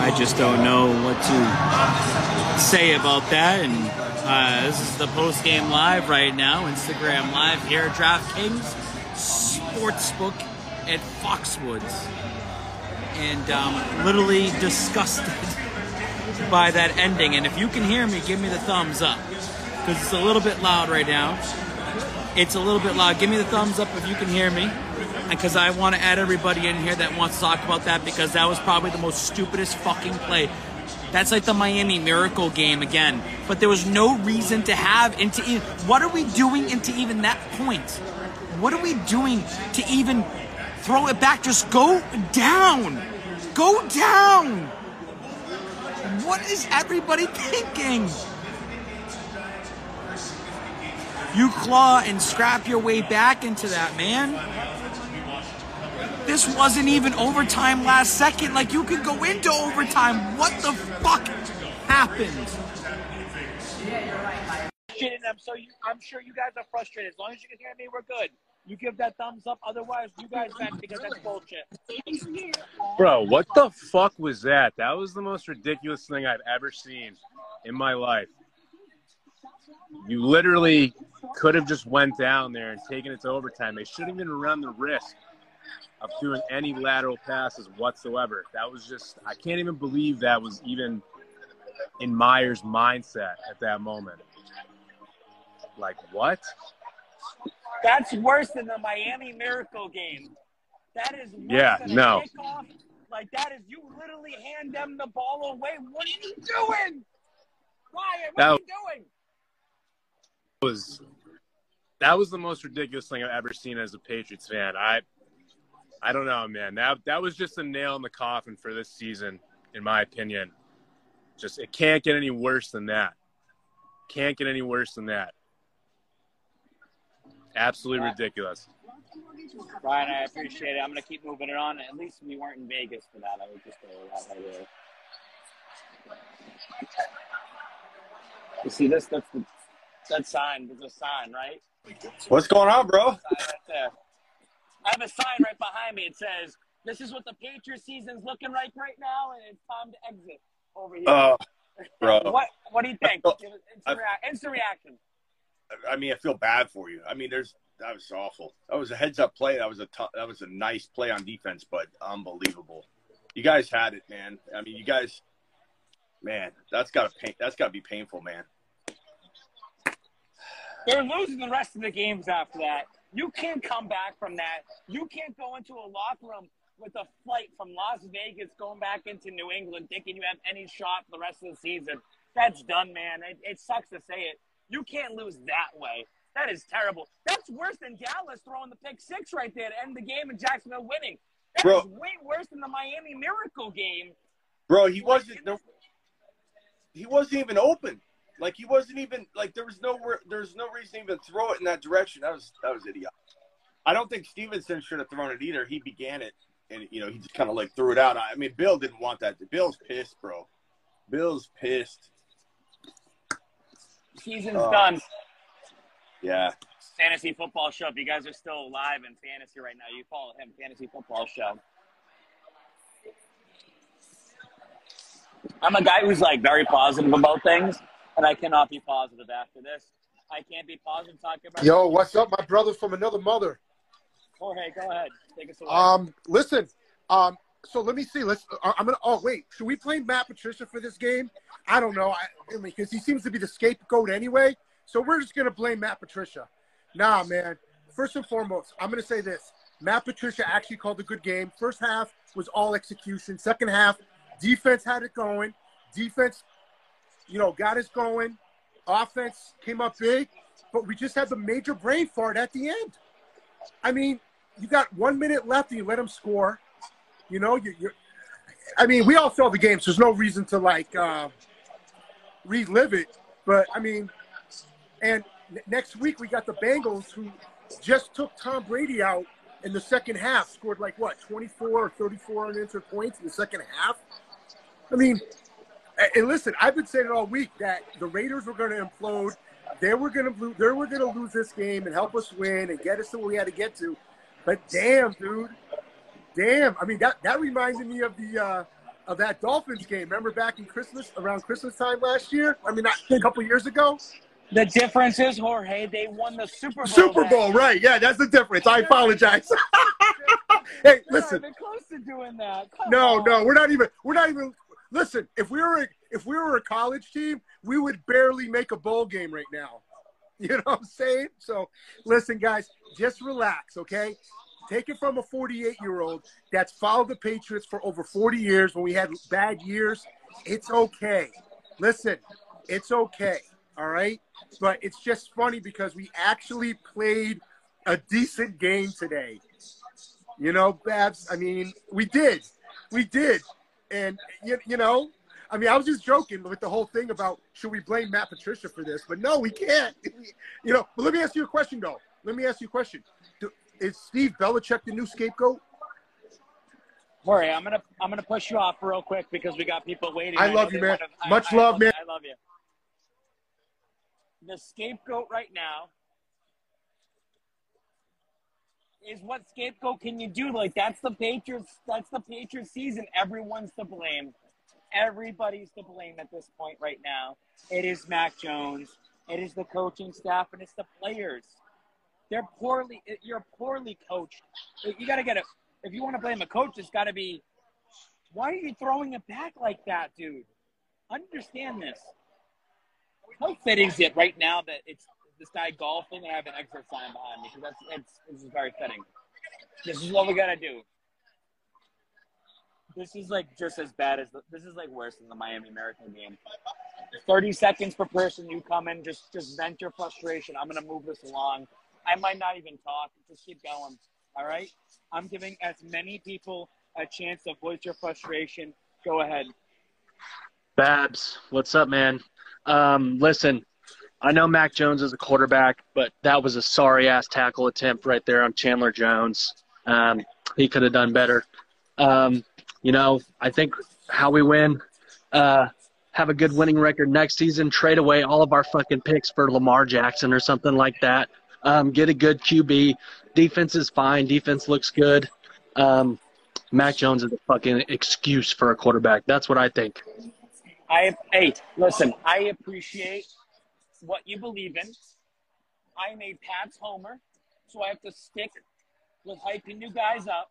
I just don't know what to say about that. And uh, this is the post game live right now, Instagram live here at DraftKings Sportsbook at Foxwoods, and um, literally disgusted by that ending. And if you can hear me, give me the thumbs up because it's a little bit loud right now. It's a little bit loud. Give me the thumbs up if you can hear me. Because I want to add everybody in here that wants to talk about that because that was probably the most stupidest fucking play. That's like the Miami Miracle game again. But there was no reason to have into even. What are we doing into even that point? What are we doing to even throw it back? Just go down. Go down. What is everybody thinking? You claw and scrap your way back into that, man. This wasn't even overtime last second. Like, you could go into overtime. What the fuck happened? I'm so you, I'm sure you guys are frustrated. As long as you can hear me, we're good. You give that thumbs up. Otherwise, you guys vent because that's bullshit. Bro, what the fuck was that? That was the most ridiculous thing I've ever seen in my life. You literally could have just went down there and taken it to overtime. They shouldn't even run the risk of doing any lateral passes whatsoever. That was just I can't even believe that was even in Meyers' mindset at that moment. Like what? That's worse than the Miami Miracle game. That is worse Yeah, no. kickoff. Like that is you literally hand them the ball away. What are you doing? Ryan, what That- are you doing? was that was the most ridiculous thing I've ever seen as a Patriots fan. I I don't know, man. That that was just a nail in the coffin for this season, in my opinion. Just it can't get any worse than that. Can't get any worse than that. Absolutely ridiculous. Ryan, I appreciate it. I'm gonna keep moving it on. At least we weren't in Vegas for that. I would just go with that right. You see this? That's the that sign. There's a sign, right? What's going on, bro? Sign right there. I have a sign right behind me. It says, "This is what the Patriots season's looking like right now, and it's time to exit over here." Uh, bro. what What do you think? I- Give instant, rea- instant reaction. I mean, I feel bad for you. I mean, there's that was awful. That was a heads up play. That was a t- that was a nice play on defense, but unbelievable. You guys had it, man. I mean, you guys, man, that's got to pain. That's got to be painful, man. They're losing the rest of the games after that. You can't come back from that. You can't go into a locker room with a flight from Las Vegas going back into New England thinking you have any shot for the rest of the season. That's done, man. It, it sucks to say it. You can't lose that way. That is terrible. That's worse than Dallas throwing the pick six right there to end the game and Jacksonville winning. That is Bro. way worse than the Miami Miracle game. Bro, he wasn't. There, he wasn't even open. Like he wasn't even like there was no there was no reason to even throw it in that direction. That was that was idiotic. I don't think Stevenson should have thrown it either. He began it, and you know he just kind of like threw it out. I mean, Bill didn't want that. Bill's pissed, bro. Bill's pissed. Season's Oh. done. Yeah. fantasy football show. If you guys are still alive in fantasy right now, you follow him, fantasy football show. I'm a guy who's like very positive about things, and I cannot be positive after this. I can't be positive talking about. Yo, what's up, my brother from another mother? Jorge, go ahead, take us away. Um, listen, um, so let me see. Let's. uh, I'm gonna. Oh wait, should we play Matt Patricia for this game? I don't know. I, I mean, because he seems to be the scapegoat anyway. So we're just gonna blame Matt Patricia. Nah, man. First and foremost, I'm gonna say this: Matt Patricia actually called a good game. First half was all execution. Second half, defense had it going. Defense, you know, got us going. Offense came up big, but we just had the major brain fart at the end. I mean, you got one minute left and you let them score. You know, you, you're. I mean, we all saw the game, so there's no reason to like uh, relive it. But I mean, and next week we got the Bengals who just took Tom Brady out in the second half, scored like what 24 or 34 unanswered points in the second half. I mean, and listen, I've been saying it all week that the Raiders were going to implode. They were going to lose. They were going to lose this game and help us win and get us to where we had to get to. But damn, dude, damn. I mean, that that reminded me of the uh, of that Dolphins game. Remember back in Christmas, around Christmas time last year? I mean, not, a couple years ago. The difference is, Jorge, they won the Super Bowl. Super Bowl, right? Yeah, that's the difference. I apologize. hey, listen, They're not even close to doing that. Come No, on. no, we're not even. We're not even. Listen, if we were a, if we were a college team, we would barely make a bowl game right now. You know what I'm saying? So, listen, guys, just relax, okay? Take it from a 48 year old that's followed the Patriots for over 40 years. When we had bad years, it's okay. Listen, it's okay. All right, but it's just funny because we actually played a decent game today. You know, Babz. I mean, we did, we did, and you, you know, I mean, I was just joking with the whole thing about should we blame Matt Patricia for this, but no, we can't. You know, but let me ask you a question though. Let me ask you a question. Do, is Steve Belichick the new scapegoat? Jorge, I'm gonna I'm gonna push you off real quick because we got people waiting. I know love you, man. wanna- I- Much I love, man. I love you. The scapegoat right now is what scapegoat can you do? Like that's the Patriots. That's the Patriots season. Everyone's to blame. Everybody's to blame at this point right now. It is Mac Jones. It is the coaching staff, and it's the players. They're poorly. You're poorly coached. You got to get it. If you want to blame a coach, it's got to be. Why are you throwing it back like that, dude? Understand this. How fitting is it right now that it's this guy golfing and I have an exit sign behind me? Because that's it's this is very fitting. This is what we gotta do. This is like just as bad as the, this is like worse than the Miami American game. Thirty seconds per person. You come in, just just vent your frustration. I'm gonna move this along. I might not even talk. Just keep going. All right. I'm giving as many people a chance to voice your frustration. Go ahead. Babz, what's up, man? Um, listen, I know Mac Jones is a quarterback, but that was a sorry ass tackle attempt right there on Chandler Jones. Um, he could have done better. Um, you know, I think how we win, uh, have a good winning record next season, trade away all of our fucking picks for Lamar Jackson or something like that. Um, get a good QB. Defense is fine. Defense looks good. Um, Mac Jones is a fucking excuse for a quarterback. That's what I think. I hey, listen, I appreciate what you believe in. I am a Pats homer, so I have to stick with hyping you guys up.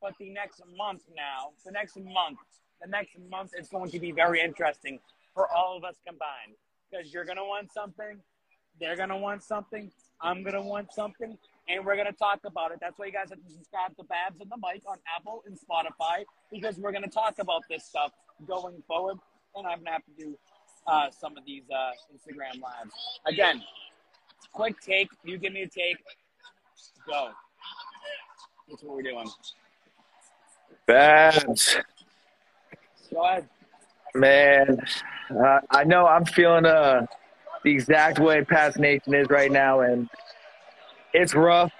But the next month now, the next month, the next month is going to be very interesting for all of us combined. Because you're gonna want something, they're gonna want something, I'm gonna want something, and we're gonna talk about it. That's why you guys have to subscribe to Babz and the Mic on Apple and Spotify because we're gonna talk about this stuff going forward, and I'm gonna have to do uh, some of these uh, Instagram lives again. Quick take, you give me a take, go. That's what we're doing. Babz, Go ahead. man, uh, I know I'm feeling uh, the exact way Pats Nation is right now, and it's rough.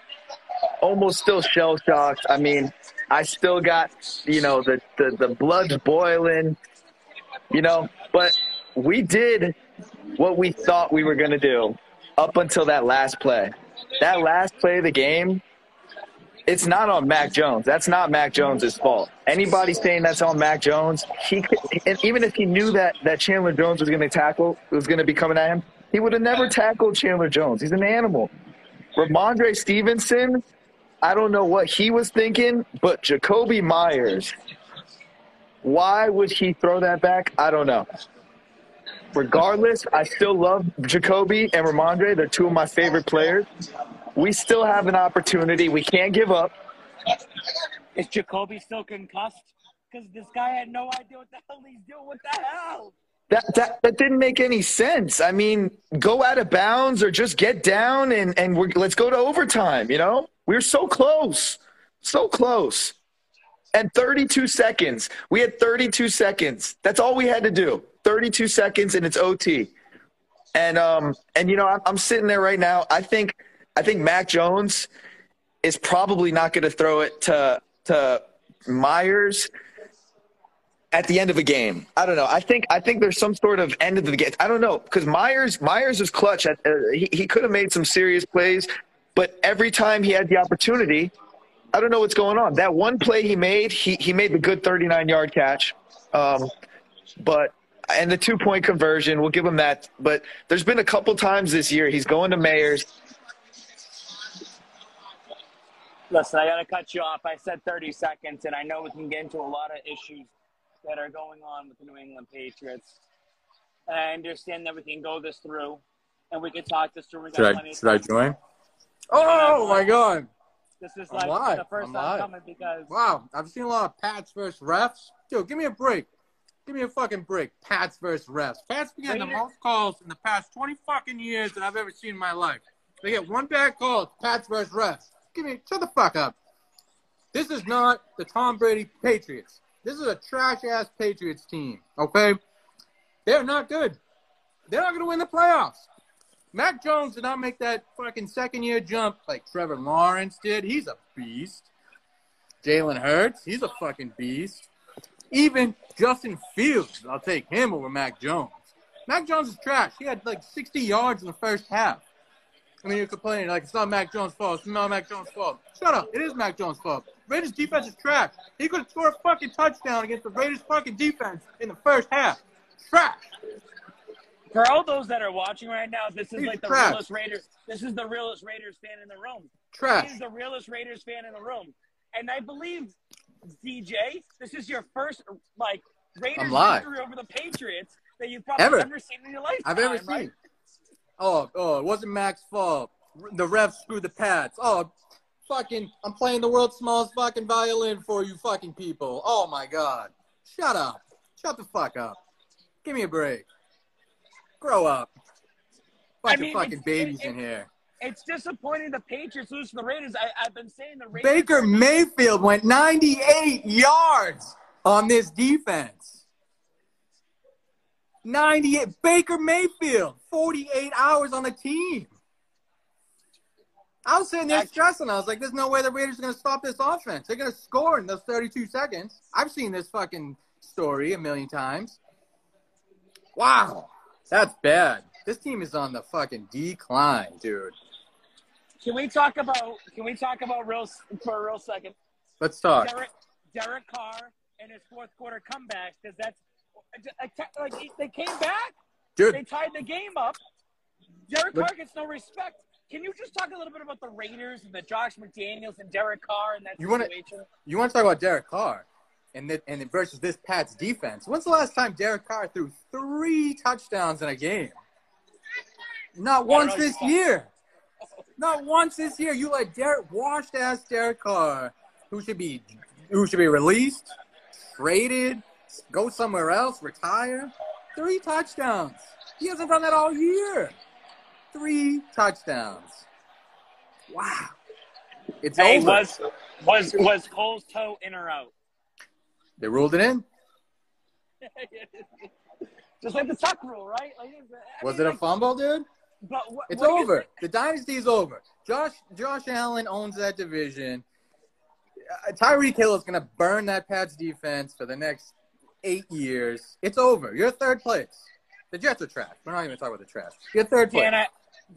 Almost still shell shocked. I mean, I still got you know the the, the blood's boiling, you know, but we did what we thought we were gonna do up until that last play. That last play of the game it's not on Mac Jones. That's not Mac Jones's fault. Anybody saying that's on Mac Jones, he could, and even if he knew that that Chandler Jones was going to tackle, was going to be coming at him, he would have never tackled Chandler Jones. He's an animal. Rhamondre Stevenson, I don't know what he was thinking, but Jakobi Meyers, why would he throw that back? I don't know. Regardless, I still love Jakobi and Rhamondre. They're two of my favorite players. We still have an opportunity. We can't give up. Is Jakobi still concussed? Because this guy had no idea what the hell he's doing. What the hell? That, that that didn't make any sense. I mean, go out of bounds or just get down and and we're, let's go to overtime. You know, we were so close, so close. And 32 seconds. We had 32 seconds. That's all we had to do. 32 seconds, and it's OT. And um and you know, I'm, I'm sitting there right now. I think I think Mac Jones is probably not going to throw it to to Meyers at the end of a game. I don't know. I think I think there's some sort of end of the game. I don't know because Meyers Meyers is clutch. At, uh, he he could have made some serious plays, but every time he had the opportunity, I don't know what's going on. That one play he made, he he made the good 39 yard catch, um, but and the two point conversion, we'll give him that. But there's been a couple times this year he's going to Meyers. Listen, I got to cut you off. I said 30 seconds, and I know we can get into a lot of issues that are going on with the New England Patriots. And I understand that we can go this through, and we can talk this through. We got Should I should I time. join? Oh my god! This is I'm like live. the 1st I'm time live. coming because Wow, I've seen a lot of Pats versus refs. Dude, give me a break. Give me a fucking break. Pats versus refs. Pats been getting the most calls in the past 20 fucking years that I've ever seen in my life. They get one bad call, it's Pats versus refs. Give me, shut the fuck up. This is not the Tom Brady Patriots. This is a trash ass Patriots team, okay? They're not good. They're not going to win the playoffs. Mac Jones did not make that fucking second year jump like Trevor Lawrence did. He's a beast. Jalen Hurts, he's a fucking beast. Even Justin Fields, I'll take him over Mac Jones. Mac Jones is trash. He had like 60 yards in the first half. I mean, you're complaining like it's not Mac Jones' fault. It's not Mac Jones' fault. Shut up. It is Mac Jones' fault. Raiders defense is trash. He could have scored a fucking touchdown against the Raiders fucking defense in the first half. Trash. for all those that are watching right now, this is He's like the trash. realest Raiders. This is the realest Raiders fan in the room. Trash. He's the realest Raiders fan in the room. And I believe, DJ, this is your first like Raiders victory over the Patriots that you've probably Ever. ever seen in your life. I've ever right? seen. Oh, oh, it wasn't Mac's fault. The refs screwed the Pats. Oh, fucking, I'm playing the world's smallest fucking violin for you fucking people. Oh my god. Shut up. Shut the fuck up. Give me a break. Grow up. Bunch I mean, of fucking babies it- in here. It's disappointing the Patriots lose to the Raiders. I, I've been saying the Raiders. Baker Mayfield went 98 yards on this defense. 98. Baker Mayfield, 48 hours on the team. I was sitting there stressing. I was like, there's no way the Raiders are going to stop this offense. They're going to score in those 32 seconds. I've seen this fucking story a million times. Wow. That's bad. This team is on the fucking decline, dude. Can we talk about? Can we talk about real for a real second? Let's talk. Derek, Derek Carr and his fourth quarter comeback because that's like they came back. Dude, They tied the game up. Derek Look- Carr gets no respect. Can you just talk a little bit about the Raiders and the Josh McDaniels and Derek Carr and that You wanna- situation? you want to talk about Derek Carr and the, and versus this Pats defense? When's the last time Derek Carr threw three touchdowns in a game? Not once this year. Not once this year. You let Derek washed ass Derek Carr, who should be who should be released, traded, go somewhere else, retire. Three touchdowns. He hasn't done that all year. Three touchdowns. Wow. It's Hey, over. was was was Cole's toe in or out? They ruled it in. just like the tuck rule, right? Like, Was mean, it a like, fumble, dude? But what, It's what over. think- The is over. Josh Josh Allen owns that division. Uh, Tyreek Hill is going to burn that Pats defense for the next eight years. It's over. You're third place. The Jets are trash. We're not even talking about the trash. You're third place. Dan, I,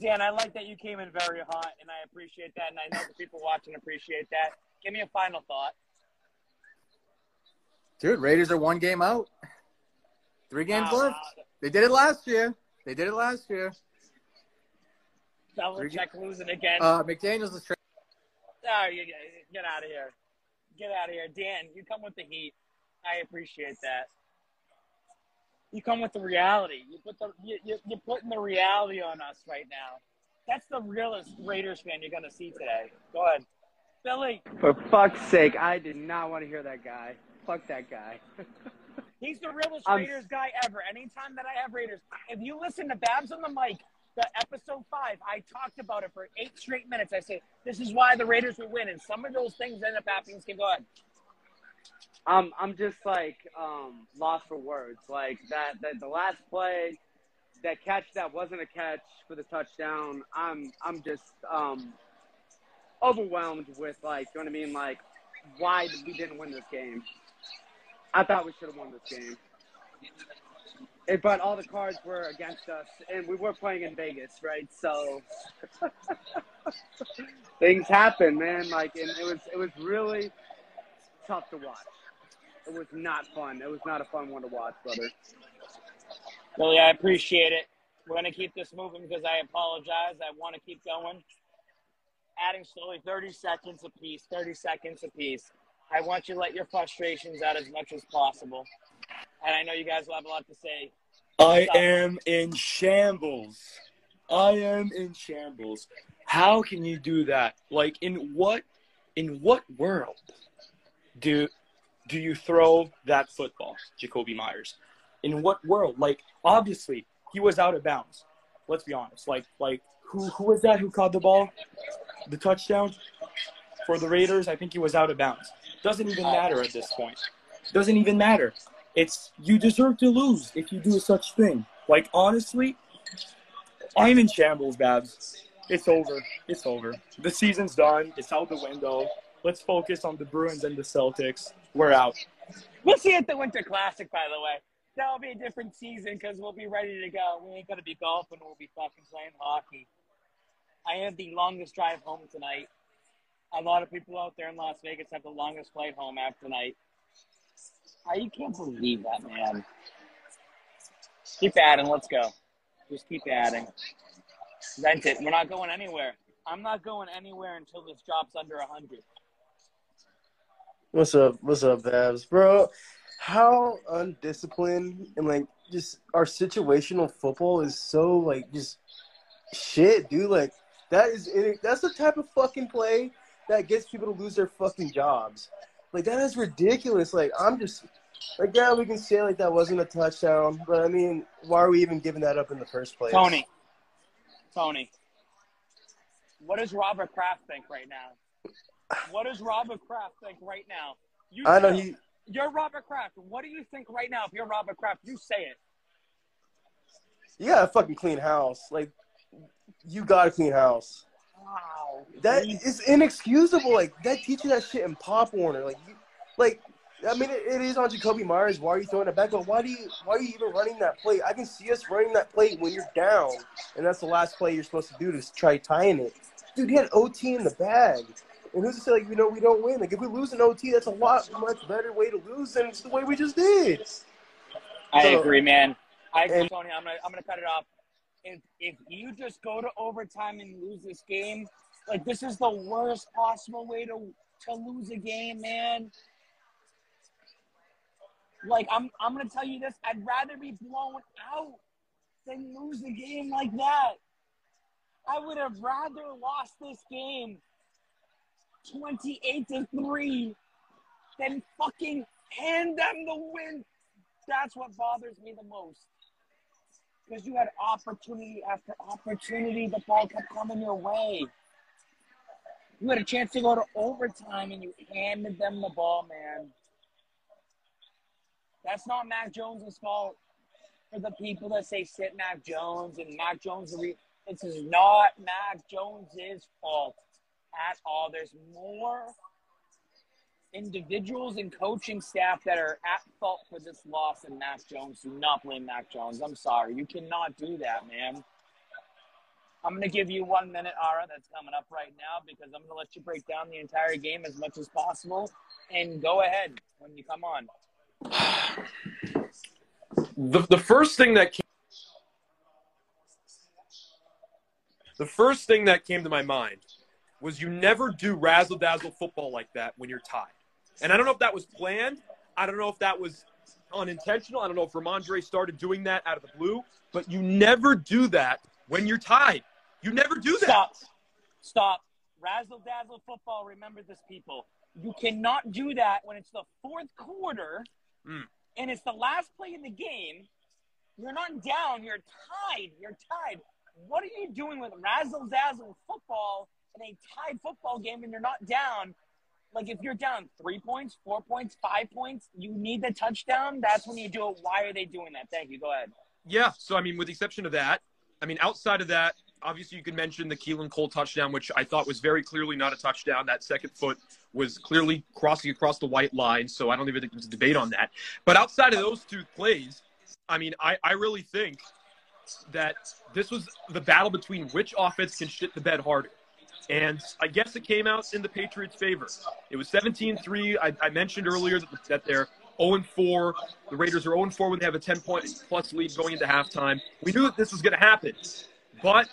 Dan, I like that you came in very hot, and I appreciate that, and I know the people watching appreciate that. Give me a final thought. Dude, Raiders are one game out. Three games Wow, left. They did it last year. They did it last year. Belichick losing again. Uh, McDaniels is tra- oh, you, you- get out of here. Get out of here. Dan, you come with the heat. I appreciate that. You come with the reality. You put the you, you, you're putting the reality on us right now. That's the realest Raiders fan you're going to see today. Go ahead, Billy. For fuck's sake, I did not want to hear that guy. Fuck that guy. He's the realest I'm- Raiders guy ever. Anytime that I have Raiders, if you listen to Babz on the mic, the episode five, I talked about it for eight straight minutes. I say this is why the Raiders would win, and some of those things end up happening. Can go ahead. I'm I'm just like um, lost for words. Like that, that the last play, that catch that wasn't a catch for the touchdown. I'm I'm just um, overwhelmed with like, you know what I mean? Like, why we didn't win this game? I thought we should have won this game. It, but all the cards were against us, and we were playing in Vegas, right? So things happen, man. Like, and it was it was really tough to watch. It was not fun. It was not a fun one to watch, brother. Billy, I appreciate it. We're to keep this moving because I apologize. I want to keep going. Adding slowly 30 seconds apiece, 30 seconds apiece. I want you to let your frustrations out as much as possible. And I know you guys will have a lot to say. I am in shambles. I am in shambles. How can you do that? Like in what in what world do do you throw that football, Jakobi Meyers? In what world? Like obviously he was out of bounds. Let's be honest. Like like who who was that who caught the ball? The touchdown for the Raiders? I think he was out of bounds. Doesn't even matter at this point. Doesn't even matter. It's you deserve to lose if you do such thing. Like honestly, I'm in shambles, Babz. It's over. It's over. The season's done. It's out the window. Let's focus on the Bruins and the Celtics. We're out. We'll see you at the Winter Classic, by the way. That'll be a different season because we'll be ready to go. We ain't to be golfing. We'll be fucking playing hockey. I have the longest drive home tonight. A lot of people out there in Las Vegas have the longest flight home after tonight. I you can't believe that, man. Keep adding. Let's go. Just keep adding. Vent it. We're not going anywhere. I'm not going anywhere until this drops under 100. What's up? What's up, Babz? Bro, how undisciplined and like just our situational football is so like just shit, dude. Like that is that's the type of fucking play that gets people to lose their fucking jobs. Like that is ridiculous. Like I'm just like yeah, we can say like that wasn't a touchdown, but I mean, why are we even giving that up in the first place? Tony. Tony. What does Robert Kraft think right now? What does Robert Kraft think right now? You I know he You're Robert Kraft. What do you think right now? If you're Robert Kraft, you say it. you got a fucking clean house. Like you got a clean house. Wow. That is inexcusable. Like that teaching that shit in Pop Warner. Like, you, like I mean, it, it is on Jakobi Meyers. Why are you throwing it back? But why do you why are you even running that play? I can see us running that play when you're down, and that's the last play you're supposed to do to try tying it. Dude, he had OT in the bag. And who's to say like you know we don't win? Like if we lose an OT, that's a lot much better way to lose than it's the way we just did. I So- agree, man. I agree, Tony. I'm gonna I'm gonna cut it off. If if you just go to overtime and lose this game, like this is the worst possible way to to lose a game, man. Like I'm I'm gonna tell you this. I'd rather be blown out than lose a game like that. I would have rather lost this game 28 to 3 than fucking hand them the win. That's what bothers me the most. Because you had opportunity after opportunity, the ball kept coming your way. You had a chance to go to overtime and you handed them the ball, man. That's not Mac Jones' fault. For the people that say sit Mac Jones and Mac Jones, this is not Mac Jones' fault at all. There's more individuals and coaching staff that are at fault for this loss than Mac Jones. Do not blame Mac Jones. I'm sorry. You cannot do that, man. I'm going to give you one minute, Ara, that's coming up right now because I'm going to let you break down the entire game as much as possible. And go ahead when you come on. the the first thing that came, the first thing that came to my mind was you never do razzle dazzle football like that when you're tied. And I don't know if that was planned. I don't know if that was unintentional. I don't know if Rhamondre started doing that out of the blue, but you never do that when you're tied. You never do that. Stop. Stop. Razzle dazzle football. Remember this, people. You cannot do that when it's the fourth quarter Mm. and it's the last play in the game. You're not down. You're tied. You're tied. What are you doing with razzle dazzle football in a tied football game and you're not down? Like if you're down three points, four points, five points, you need the touchdown. That's when you do it. Why are they doing that? Thank you. Go ahead. Yeah. So, I mean, with the exception of that, I mean, outside of that, obviously you could mention the Keelan Cole touchdown, which I thought was very clearly not a touchdown. That second foot was clearly crossing across the white line. So I don't even think there's a debate on that. But outside of those two plays, I mean, I, I really think that this was the battle between which offense can shit the bed harder. And I guess it came out in the Patriots' favor. It was 17 3. I, mentioned earlier that, that they're 0 4. The Raiders are 0 4 when they have a 10 point plus lead going into halftime. We knew that this was going to happen, but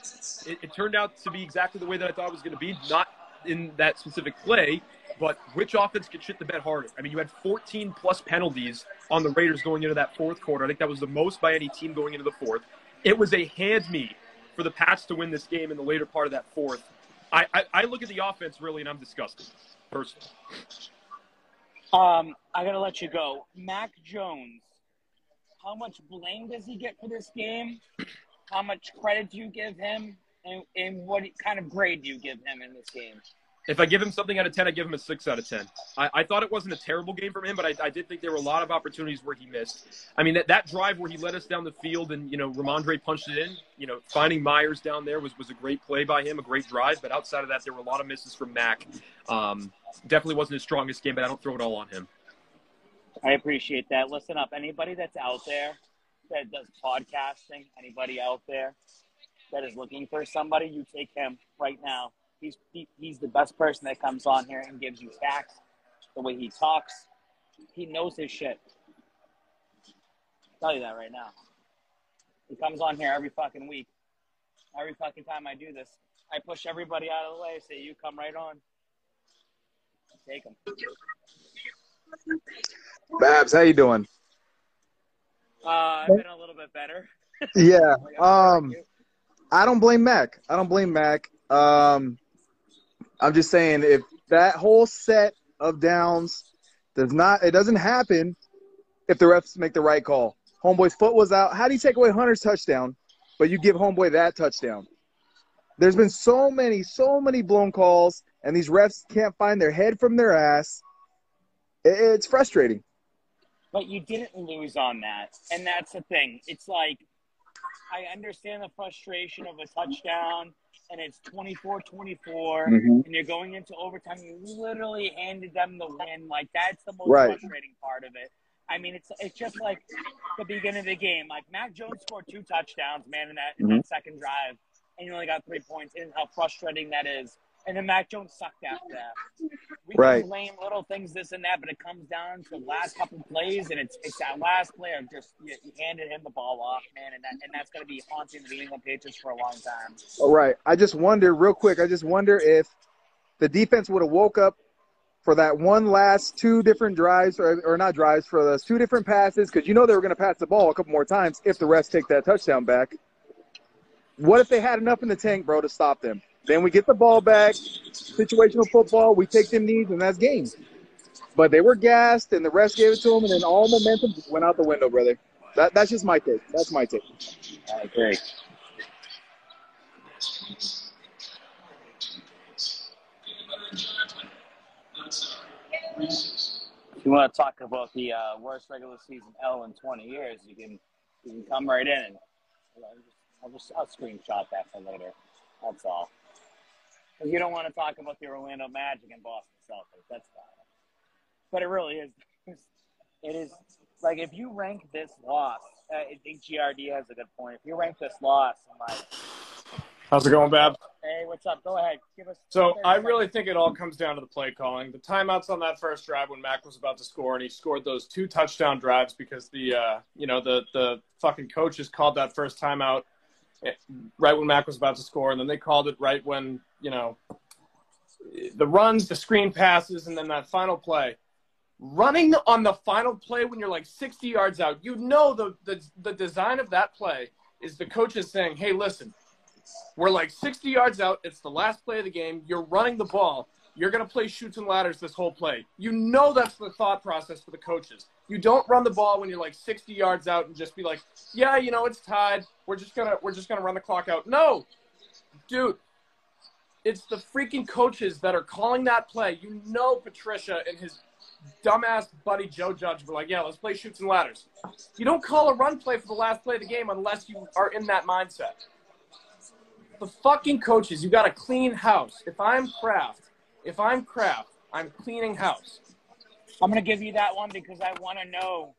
it, it turned out to be exactly the way that I thought it was going to be. Not in that specific play, but which offense could shit the bed harder? I mean, you had 14 plus penalties on the Raiders going into that fourth quarter. I think that was the most by any team going into the fourth. It was a hand me for the Pats to win this game in the later part of that fourth. I, I, I look at the offense really, and I'm disgusted, personally. Um, I gotta let you go. Mac Jones. How much blame does he get for this game? How much credit do you give him? And, and what kind of grade do you give him in this game? If I give him something out of 10, I give him a 6 out of 10. I, I thought it wasn't a terrible game from him, but I, I, did think there were a lot of opportunities where he missed. I mean, that, that drive where he led us down the field and, you know, Rhamondre punched it in, you know, finding Meyers down there was, was a great play by him, a great drive. But outside of that, there were a lot of misses from Mac. Um, definitely wasn't his strongest game, but I don't throw it all on him. I appreciate that. Listen up. Anybody that's out there that does podcasting, anybody out there that is looking for somebody, you take him right now. He's he, he's the best person that comes on here and gives you facts. The way he talks, he knows his shit. I'll tell you that right now. He comes on here every fucking week. Every fucking time I do this, I push everybody out of the way. Say you come right on. Take him. Babz, how you doing? Uh, I've been a little bit better. Yeah. Um, I don't blame Mac. I don't blame Mac. Um, I'm just saying if that whole set of downs does not, it doesn't happen if the refs make the right call. Homeboy's foot was out. How do you take away Hunter's touchdown, but you give Homeboy that touchdown? There's been so many, so many blown calls, and these refs can't find their head from their ass. It's frustrating. But you didn't lose on that. And that's the thing. It's like, I understand the frustration of a touchdown and it's 24 24 Mhm. and you're going into overtime. You literally handed them the win. Like, that's the most Right. frustrating part of it. I mean, it's it's just like the beginning of the game. Like, Mac Jones scored two touchdowns, man, in that, in Mhm. that second drive, and you only got three points. And how frustrating that is. And then Mac Jones sucked after that. We Right. can blame little things, this and that, but it comes down to the last couple plays, and it's it's that last play of just you, you handed him the ball off, man, and that, and that's going to be haunting the New England Patriots for a long time. All right. I just wonder, real quick, I just wonder if the defense would have woke up for that one last two different drives, or, or not drives, for those two different passes, because you know they were going to pass the ball a couple more times if the refs take that touchdown back. What if they had enough in the tank, bro, to stop them? Then we get the ball back, situational football, we take them knees, and that's game. But they were gassed, and the refs gave it to them, and then all momentum went out the window, brother. That, that's just my take. That's my take. I agree. If you want to talk about the uh, worst regular season L in 20 years, you can you can come right in I'll just I'll screenshot that for later. That's all. You don't want to talk about the Orlando Magic and Boston Celtics. That's fine. But it really is. It is like if you rank this loss, uh, I think GRD has a good point. If you rank this loss, and like, How's it going, Bab? hey, what's up? Go ahead, give us. So 30 I seconds. really think it all comes down to the play calling. The timeouts on that first drive when Mac was about to score, and he scored those two touchdown drives because the uh, you know the the fucking coaches called that first timeout right when Mac was about to score, and then they called it right when you know the runs, the screen passes, and then that final play. Running on the final play when you're like 60 yards out, you know the the, the design of that play is the coaches saying, "Hey, listen, we're like 60 yards out. It's the last play of the game. You're running the ball. You're going to play Chutes and Ladders this whole play. You know that's the thought process for the coaches. You don't run the ball when you're like 60 yards out and just be like, "Yeah, you know, it's tied. We're just to we're just to run the clock out." No. Dude, it's the freaking coaches that are calling that play. You know Patricia and his dumbass buddy Joe Judge were like, "Yeah, let's play Chutes and Ladders." You don't call a run play for the last play of the game unless you are in that mindset the fucking coaches, you got to clean house. If I'm Kraft, if I'm Kraft, I'm cleaning house. I'm gonna give you that one because I want to know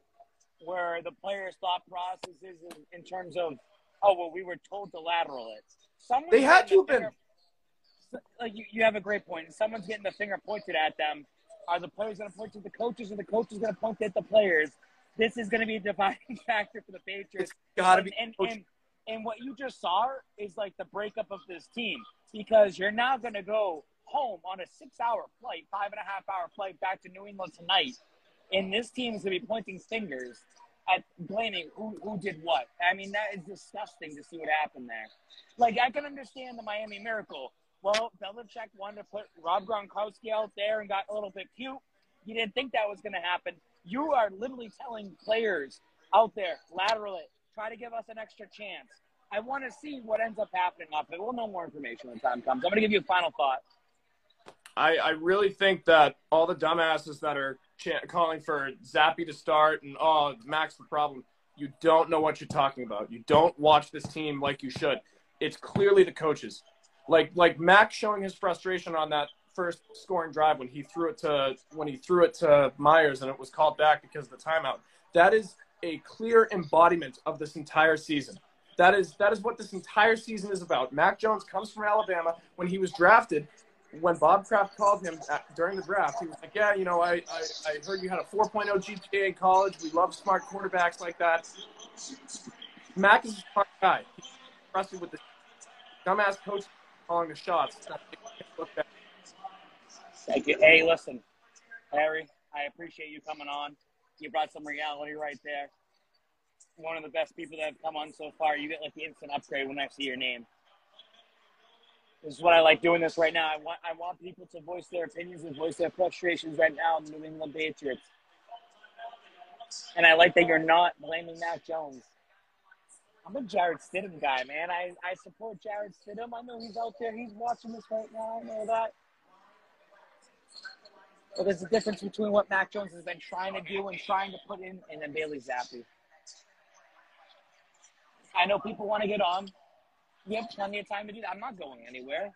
where the players' thought process is in, in terms of, oh well, we were told to lateral it. Someone's They had to have the been. finger- Like you, you have a great point. Someone's getting the finger pointed at them. Are the players going to point to the coaches, or the coaches going to point at the players? This is going to be a defining factor for the Patriots. gotta be And, and, and what you just saw is like the breakup of this team because you're now going to go home on a six-hour flight, five and a half hour flight back to New England tonight, and this team is going to be pointing fingers at blaming who, who did what. I mean, that is disgusting to see what happened there. Like, I can understand the Miami Miracle. Well, Belichick wanted to put Rob Gronkowski out there and got a little bit cute. You didn't think that was going to happen. You are literally telling players out there, lateral it, try to give us an extra chance. I want to see what ends up happening off it. We'll know more information when time comes. I'm going to give you a final thought. I, I really think that all the dumbasses that are ch- calling for Zappe to start and oh Mac's the problem, you don't know what you're talking about. You don't watch this team like you should. It's clearly the coaches, like like Mac's showing his frustration on that first scoring drive when he threw it to when he threw it to Meyers and it was called back because of the timeout. That is a clear embodiment of this entire season. That is that is what this entire season is about. Mac Jones comes from Alabama. When he was drafted, when Bob Kraft called him at, during the draft, he was like, "Yeah, you know, I, I, I heard you had a 4.0 GPA in college. We love smart quarterbacks like that." Mac is a smart guy. He's trusted with the dumbass coach calling the shots. Thank you. Hey, listen, Harry, I appreciate you coming on. You brought some reality right there. One of the best people that have come on so far. You get like the instant upgrade when I see your name. This is what I like doing this right now. I want I want people to voice their opinions and voice their frustrations right now in the New England Patriots. And I like that you're not blaming Mac Jones. I'm a Jarrett Stidham guy, man. I, I support Jarrett Stidham. I know he's out there. He's watching this right now. I know that. But there's a difference between what Mac Jones has been trying to do and trying to put in, and then Bailey Zappe. I know people want to get on. We have plenty of time to do that. I'm not going anywhere.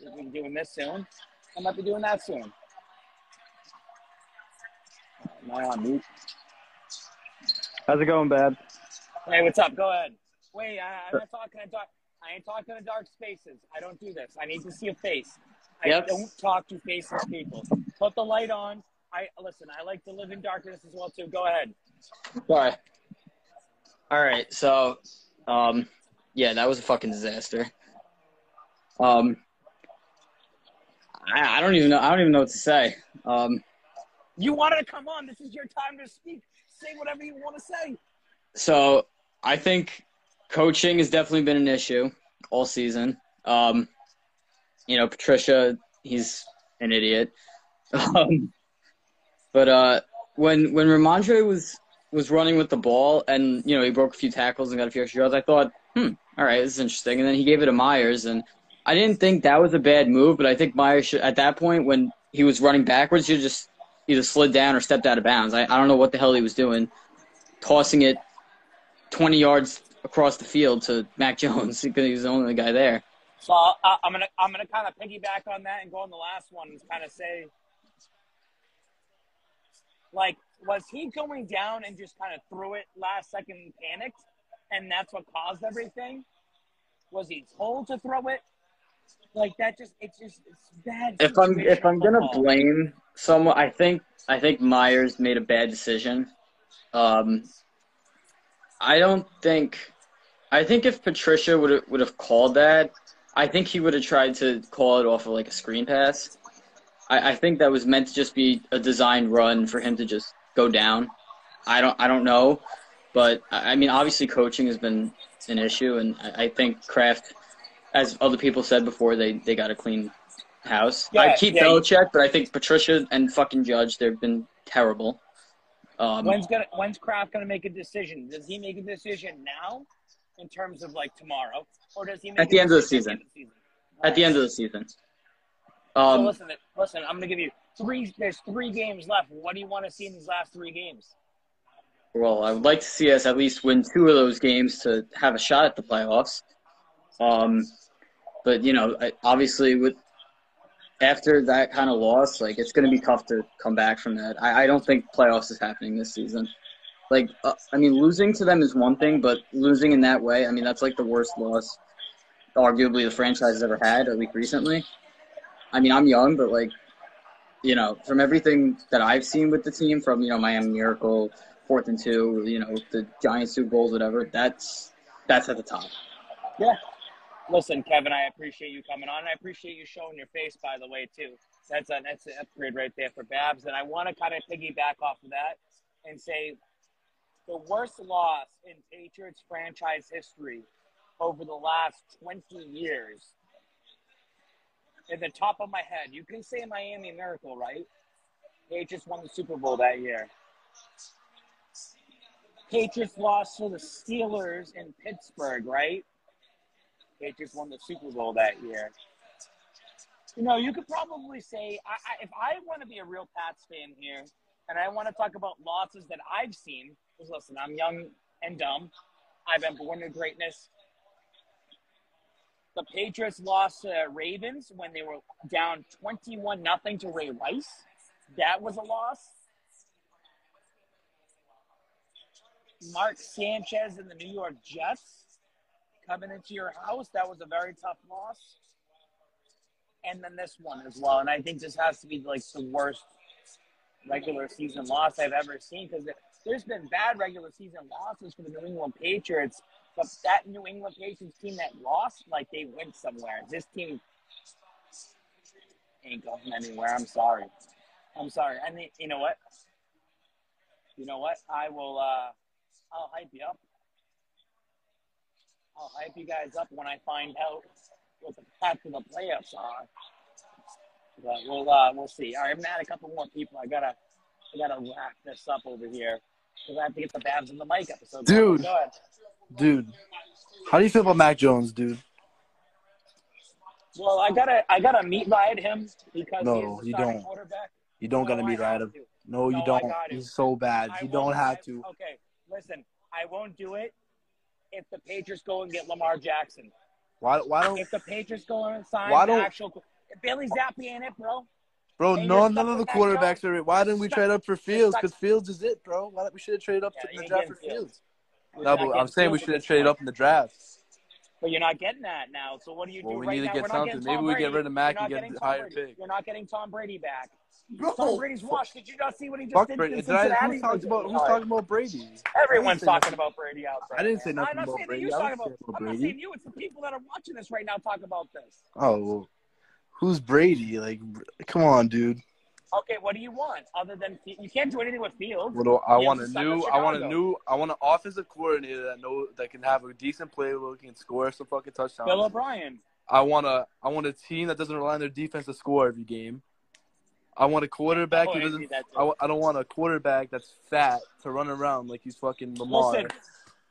We're doing this soon. I might be doing that soon. Am I on mute? How's it going, Bab? Hey, what's up? Go ahead. Wait, I, I'm not talking to dark. I ain't talking to dark spaces. I don't do this. I need to see a face. I Yep. don't talk to faceless people. Put the light on. I listen. I like to live in darkness as well too. Go ahead. Sorry. All right, so, um, yeah, that was a fucking disaster. Um, I, I don't even know. I don't even know what to say. Um, You wanted to come on. This is your time to speak. Say whatever you want to say. so I think coaching has definitely been an issue all season. Um, you know, Patricia, he's an idiot. Um, but uh, when when Rhamondre was was running with the ball and you know he broke a few tackles and got a few extra yards, I thought, hmm, all right, this is interesting. And then he gave it to Meyers, and I didn't think that was a bad move, but I think Meyers should at that point when he was running backwards, should just either slid down or stepped out of bounds. I, I don't know what the hell he was doing, tossing it 20 yards across the field to Mac Jones because he was the only guy there. So I'm gonna I'm gonna kind of piggyback on that and go on the last one and kind of say, like, was he going down and just kind of threw it last second and panicked, and that's what caused everything? Was he told to throw it? Like that just it's just it's bad. If I'm if I'm gonna football. blame someone, I think I think Meyers made a bad decision. Um, I don't think. I think if Patricia would have would have called that, I think he would have tried to call it off of like a screen pass. I, I think that was meant to just be a designed run for him to just go down. I don't I don't know, but I mean obviously coaching has been an issue, and I, I think Kraft, as other people said before, they they got a clean house. Yeah, I keep yeah. Belichick, but I think Patricia and fucking Judge they've been terrible. Um, when's gonna when's Kraft gonna make a decision? Does he make a decision now, in terms of like tomorrow, or does he make at the end of the season. At the end of the season. Um, so listen, listen. I'm gonna give you three. There's three games left. What do you want to see in these last three games? Well, I would like to see us at least win two of those games to have a shot at the playoffs. Um, but you know, obviously, with after that kind of loss, like it's going to be tough to come back from that. I, I don't think playoffs is happening this season. Like, uh, I mean, losing to them is one thing, but losing in that way, I mean, that's like the worst loss, arguably, the franchise has ever had, at least recently. I mean, I'm young, but like, you know, from everything that I've seen with the team, from you know Miami Miracle, fourth and two, you know, the Giants Super Bowls, whatever, that's that's at the top. Yeah. Listen, Kevin, I appreciate you coming on. I appreciate you showing your face, by the way, too. That's a that's an upgrade right there for Babz. And I want to kind of piggyback off of that and say the worst loss in Patriots franchise history over the last 20 years. In the top of my head, you can say Miami Miracle, right? Patriots won the Super Bowl that year. Patriots lost to the Steelers in Pittsburgh, right? Patriots won the Super Bowl that year. You know, you could probably say, I, I, if I want to be a real Pats fan here, and I want to talk about losses that I've seen, because listen, I'm young and dumb. I've been born to greatness. The Patriots lost to the Ravens when they were down 21 nothing to Ray Rice. That was a loss. Mark Sanchez and the New York Jets coming into your house. That was a very tough loss. And then this one as well. And I think this has to be like the worst regular season loss I've ever seen because there's been bad regular season losses for the New England Patriots. But that New England Patriots team that lost, like they went somewhere. This team ain't going anywhere. I'm sorry. I'm sorry. I mean, you know what? You know what? I will. uh I'll hype you up. I'll hype you guys up when I find out what the path to the playoffs are. But we'll uh, we'll see. All right, I'm gonna add a couple more people. I gotta I gotta wrap this up over here because I have to get the Babz in the mic episode. Dude. Dude, how do you feel about Mac Jones, dude? Well, I gotta I gotta meet ride him because No, you don't. You don't No, gotta meet right him. to. No, you don't. He's so bad. I You don't have to. Okay, listen, I won't do it if the Patriots go and get Lamar Jackson. Why? Why don't, If the Patriots go and sign Why don't- actual Bailey Zappe ain't it, bro. bro? No, none of the quarterbacks are. It. Why didn't we trade up for Fields? Because Fields is it, bro. Why don't we should have traded up Yeah, in the draft for Fields. Fields? No, but I'm saying we should have traded up in the draft. But you're not getting that now. So what do you Well, do we right need to now? get We're something. Maybe we get rid of Mac and get a higher Brady. pick. You're not getting Tom Brady back. Bro, Tom Brady's washed. Did you not see what he just Fuck did Brady. Did I, who's talking about who's talking about Brady? Everyone's I didn't say talking nothing- about Brady out there. I didn't say nothing I'm about Brady. That you I talking didn't about, I'm not Brady. saying you. It's the people that are watching this right now talk about this. Oh, who's Brady? Like, come on, dude. Okay, what do you want other than you can't do anything with Fields? What do I Fields want a new. I want a new. I want an offensive coordinator that know that can have a decent playbook and score some fucking touchdowns. Bill O'Brien. I want a. I want a team that doesn't rely on their defense to score every game. I want a quarterback Oh, who I doesn't. see that too. I, I don't want a quarterback that's fat to run around like he's fucking Lamar. Listen,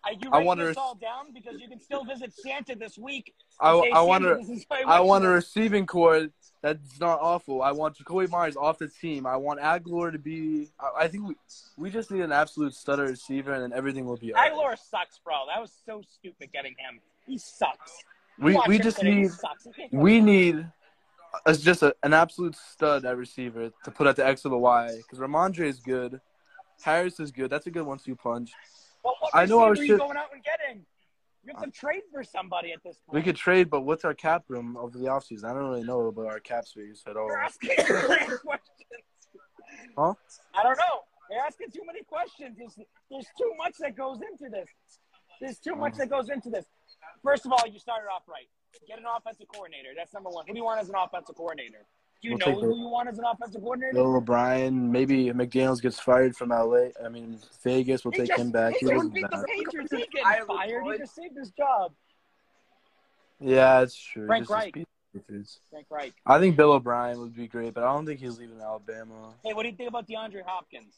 are you I want to- all down because you can still visit Santa this week? I, I want "Santa, a, this is my I want a list." receiving core that's not awful. I want Jakobi Meyers off the team. I want Agholor to be. I, I think we, we just need an absolute stutter receiver, and then everything will be. Agholor sucks, bro. That was so stupid getting him. He sucks. We we just need sucks. He can't do we need as just a, an absolute stud at receiver to put at the X or the Y because Rhamondre is good, Harris is good. That's a good one-two punch. But what I know our receiver are you going out and getting? You have to uh, trade for somebody at this point. We could trade, but what's our cap room over the offseason? I don't really know about our cap space at all. You're asking too many questions. Huh? I don't know. You're asking too many questions. There's, there's too much that goes into this. There's too much mm. that goes into this. First of all, you started off right. Get an offensive coordinator. That's number one. Who do you want as an offensive coordinator? Do you We'll know who the- you want as an offensive coordinator? Bill O'Brien, maybe McDaniels gets fired from LA. I mean Vegas will He take just- him back. He He just wasn't beat the. Patriots. He's getting fired. He just saved his job. Yeah, it's true. Frank Just Reich. beat the Patriots. Frank Reich. I think Bill O'Brien would be great, but I don't think he's leaving Alabama. Hey, what do you think about DeAndre Hopkins?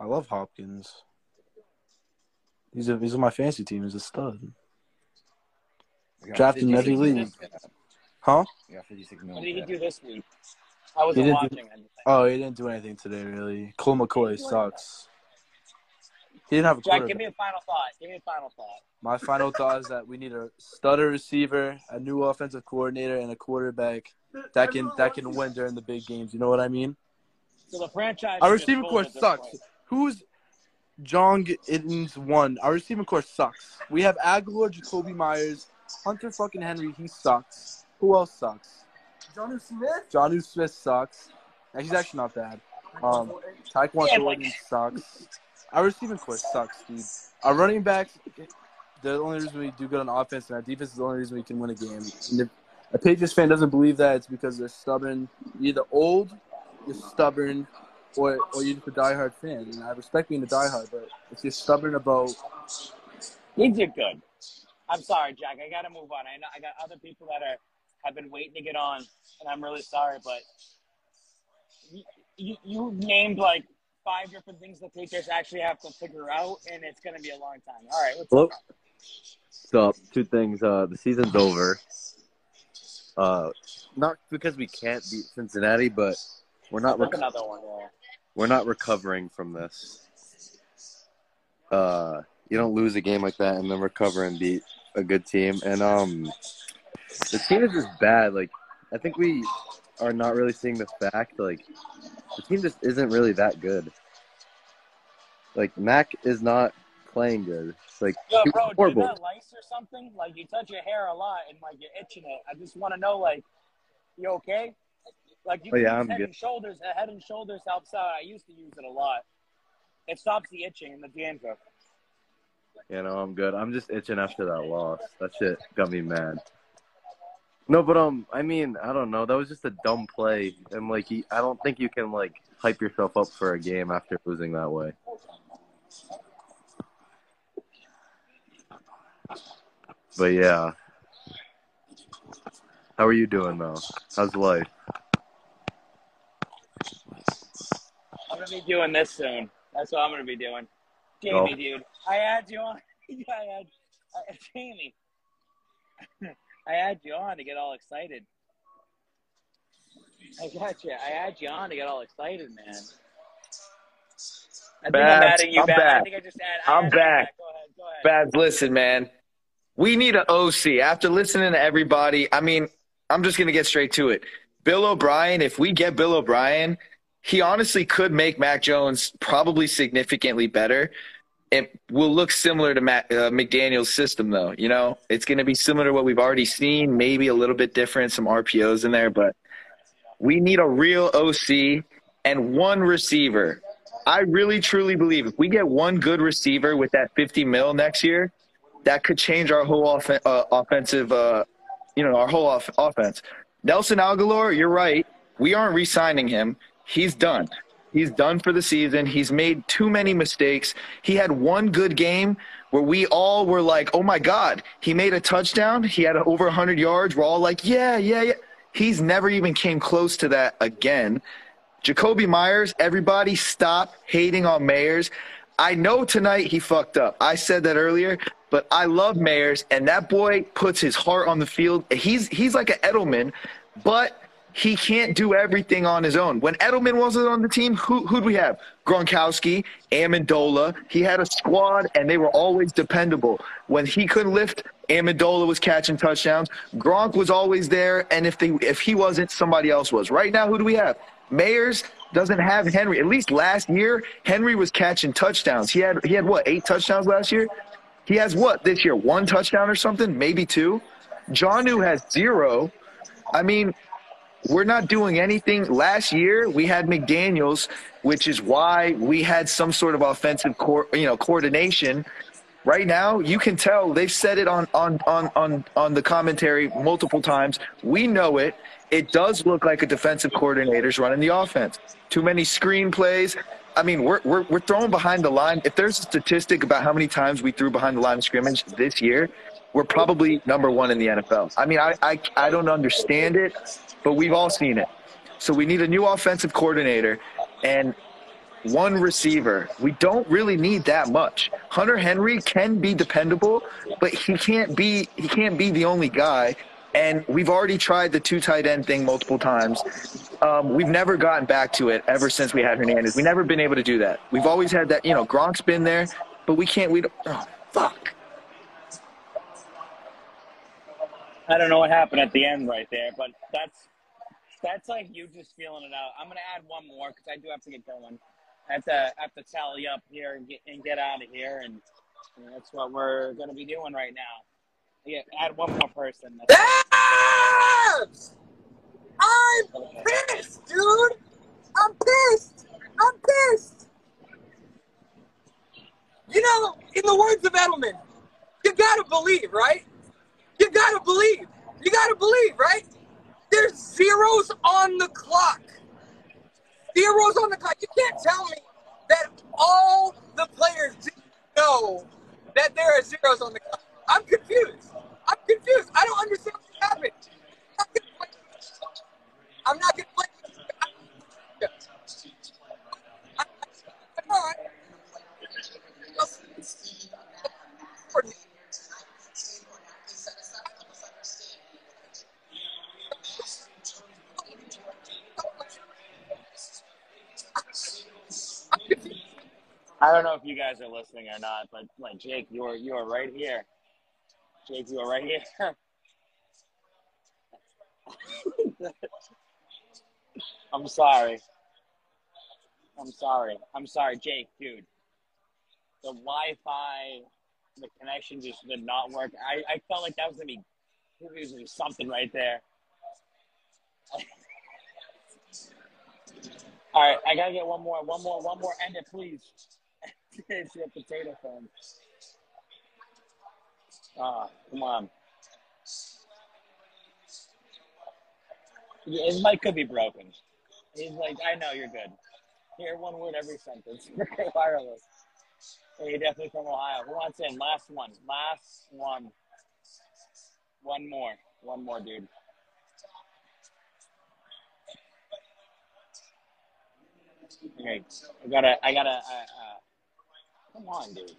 I love Hopkins. He's a he's on my fantasy team. He's a stud. Drafted in every league. Huh? Yeah, 56 What did he do this week? I wasn't didn't watching. do, anything. oh, he didn't do anything today, really. Colt McCoy sucks. He didn't have a Jack, give me a final thought. Give me a final thought. My final thought is that we need a stutter receiver, a new offensive coordinator, and a quarterback that can that can win during the big games. You know what I mean? So the franchise. Our is just receiver full core sucks. point. Who's Jong Ittens one. Our receiving core sucks. We have Agholor, Jakobi Meyers, Hunter fucking Henry. He sucks. Who else sucks? Jonnu Smith. Jonnu Smith sucks. Yeah, he's actually not bad. Um, Taekwondo Yeah, Jordan like- sucks. Our receiving core sucks, dude. Our running backs, the only reason we do good on offense, and our defense is the only reason we can win a game. And if a Patriots fan doesn't believe that, it's because they're stubborn. You're either old, you're stubborn, or or you're just a diehard fan. And I respect being a diehard, but if you're stubborn about He are good. I'm sorry, Jack. I gotta move on. I know I got other people that are have been waiting to get on, and I'm really sorry, but you you, you named like five different things the Patriots actually have to figure out, and it's gonna be a long time. All right, what's Hello. up? So two things. Uh, the season's over. Uh, not because we can't beat Cincinnati, but we're not Look rec- another one. Yeah. we're not recovering from this. Uh, you don't lose a game like that and then recover and beat a good team. And um, the team is just bad. Like I think we are not really seeing the fact. Like the team just isn't really that good. Like Mac is not playing good. It's like Yo, bro, do you horrible. got lice or something? Like you touch your hair a lot and like you're itching it. I just want to know, like, you okay? Like you Oh, yeah, use I'm head good. and shoulders. uh, Head and shoulders helps out. I used to use it a lot. It stops the itching and the dandruff. You know, I'm good. I'm just itching after that loss. That shit got me mad. No, but um, I mean, I don't know. That was just a dumb play, and like, he, I don't think you can like hype yourself up for a game after losing that way. But yeah, how are you doing though? How's life? I'm gonna be doing this soon. That's what I'm gonna be doing. Jamie, dude, I had you on. I had I, Jamie. I had you on to get all excited. I got you. I had you on to get all excited, man. I think I'm Babz, adding you I'm back. I think I just add, I'm you back. Go ahead. Go ahead. Babz, listen, man. We need an OC. After listening to everybody, I mean, I'm just going to get straight to it. Bill O'Brien, if we get Bill O'Brien, he honestly could make Mac Jones probably significantly better. It will look similar to uh, McDaniel's system, though. You know, it's going to be similar to what we've already seen, maybe a little bit different, some RPOs in there, but we need a real OC and one receiver. I really truly believe if we get one good receiver with that 50 mil next year, that could change our whole off- uh, offensive, uh, you know, our whole off- offense. Nelson Agholor, you're right. We aren't re-signing him. He's done. He's done for the season. He's made too many mistakes. He had one good game where we all were like, "Oh my God!" He made a touchdown. He had over 100 yards. We're all like, "Yeah, yeah, yeah." He's never even came close to that again. Jakobi Meyers, everybody stop hating on Meyers. I know tonight he fucked up. I said that earlier, but I love Meyers, and that boy puts his heart on the field. He's he's like an Edelman, but he can't do everything on his own. When Edelman wasn't on the team, who who'd we have? Gronkowski, Amendola. He had a squad, and they were always dependable. When he couldn't lift, Amendola was catching touchdowns. Gronk was always there, and if they if he wasn't, somebody else was. Right now, who do we have? Meyers doesn't have Henry. At least last year, Henry was catching touchdowns. He had he had what eight touchdowns last year. He has what this year? One touchdown or something, maybe two. Jonnu has zero. I mean, we're not doing anything. Last year, we had McDaniels, which is why we had some sort of offensive, co- you know, coordination. Right now, you can tell they've said it on on on on on the commentary multiple times. We know it. It does look like a defensive coordinator's running the offense. Too many screen plays. I mean, we're, we're, we're throwing behind the line. If there's a statistic about how many times we threw behind the line of scrimmage this year, we're probably number one in the NFL. I mean, I, I, I don't understand it, but we've all seen it. So we need a new offensive coordinator and one receiver. We don't really need that much. Hunter Henry can be dependable, but he can't be he can't be the only guy. And we've already tried the two tight end thing multiple times. Um, we've never gotten back to it ever since we had Hernandez. We've never been able to do that. We've always had that, you know, Gronk's been there, but we can't. We don't. Oh, fuck. I don't know what happened at the end right there, but that's that's like you just feeling it out. I'm gonna add one more because I do have to get going. I have to have to tally up here and get and get out of here, and, and that's what we're to be doing right now. Yeah, add one more person. Babz! I'm pissed, dude. I'm pissed. I'm pissed. You know, in the words of Edelman, you gotta believe, right? You gotta believe. You gotta believe, right? There's zeros on the clock. Zeros on the clock. You can't tell me that all the players know that there are zeros on the clock. I'm confused. I'm confused. I don't understand what happened. I'm not gonna blame you. All right. I don't know if you guys are listening or not, but like Jake, you are you are right here. Jake, you are right here. I'm sorry. I'm sorry. I'm sorry, Jake, dude. The Wi-Fi, the connection just did not work. I, I felt like that was gonna be, was gonna be something right there. All right, I gotta get one more, one more, one more. End it, please. It's your potato phone. Ah, come on. His mic could be broken. He's like, I know you're good. Hear one word every sentence. Wireless. Hey, you're definitely from Ohio. Who wants in? Last one. Last one. One more. One more, dude. Okay, I gotta, I gotta, uh, uh, come on, dude.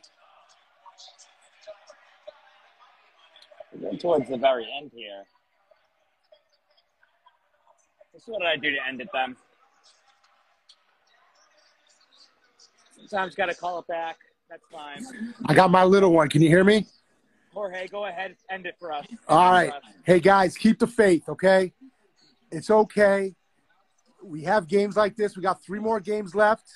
We're towards the very end here. This is what I do to end it then. Sometimes got to call it back. That's fine. I got my little one. Can you hear me? Jorge, go ahead, end it for us. All right. us. Hey, guys, keep the faith, okay? It's okay. We have games like this. We got three more games left.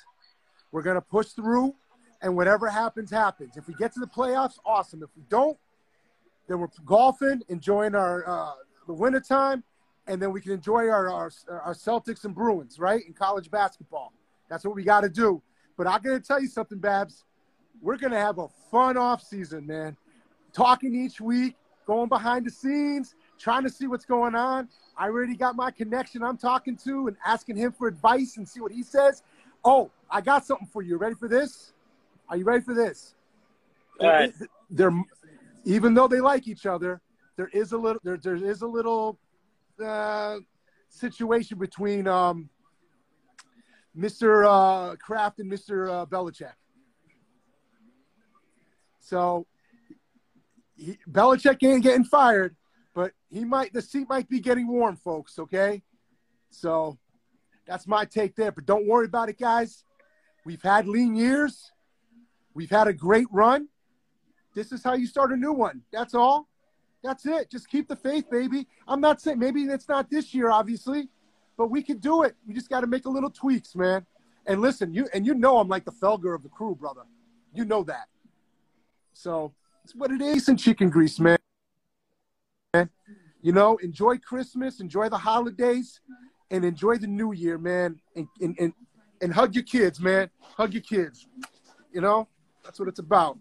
We're going to push through, and whatever happens, happens. If we get to the playoffs, awesome. If we don't, then we're golfing, enjoying our uh, the winter time, and then we can enjoy our, our, our Celtics and Bruins, right, in college basketball. That's what we got to do. But I'm to tell you something, Babz. We're going to have a fun off season, man talking each week, going behind the scenes, trying to see what's going on. I already got my connection I'm talking to and asking him for advice and see what he says. Oh, I got something for you. Ready for this? Are you ready for this? They're, even though they like each other, there is a little there, there is a little uh, situation between um, Mr. Uh, Kraft and Mr. Uh, Belichick. So he, Belichick ain't getting fired, but he might the seat might be getting warm, folks. Okay, so that's my take there. But don't worry about it, guys. We've had lean years. We've had a great run. This is how you start a new one. That's all. That's it. Just keep the faith, baby. I'm not saying maybe it's not this year, obviously, but we can do it. We just got to make a little tweaks, man. And listen, you and you know I'm like the Felger of the crew, brother. You know that. So it's what it is in chicken grease, man. man. You know, enjoy Christmas, enjoy the holidays, and enjoy the new year, man. And and and, and hug your kids, man. Hug your kids. You know, that's what it's about.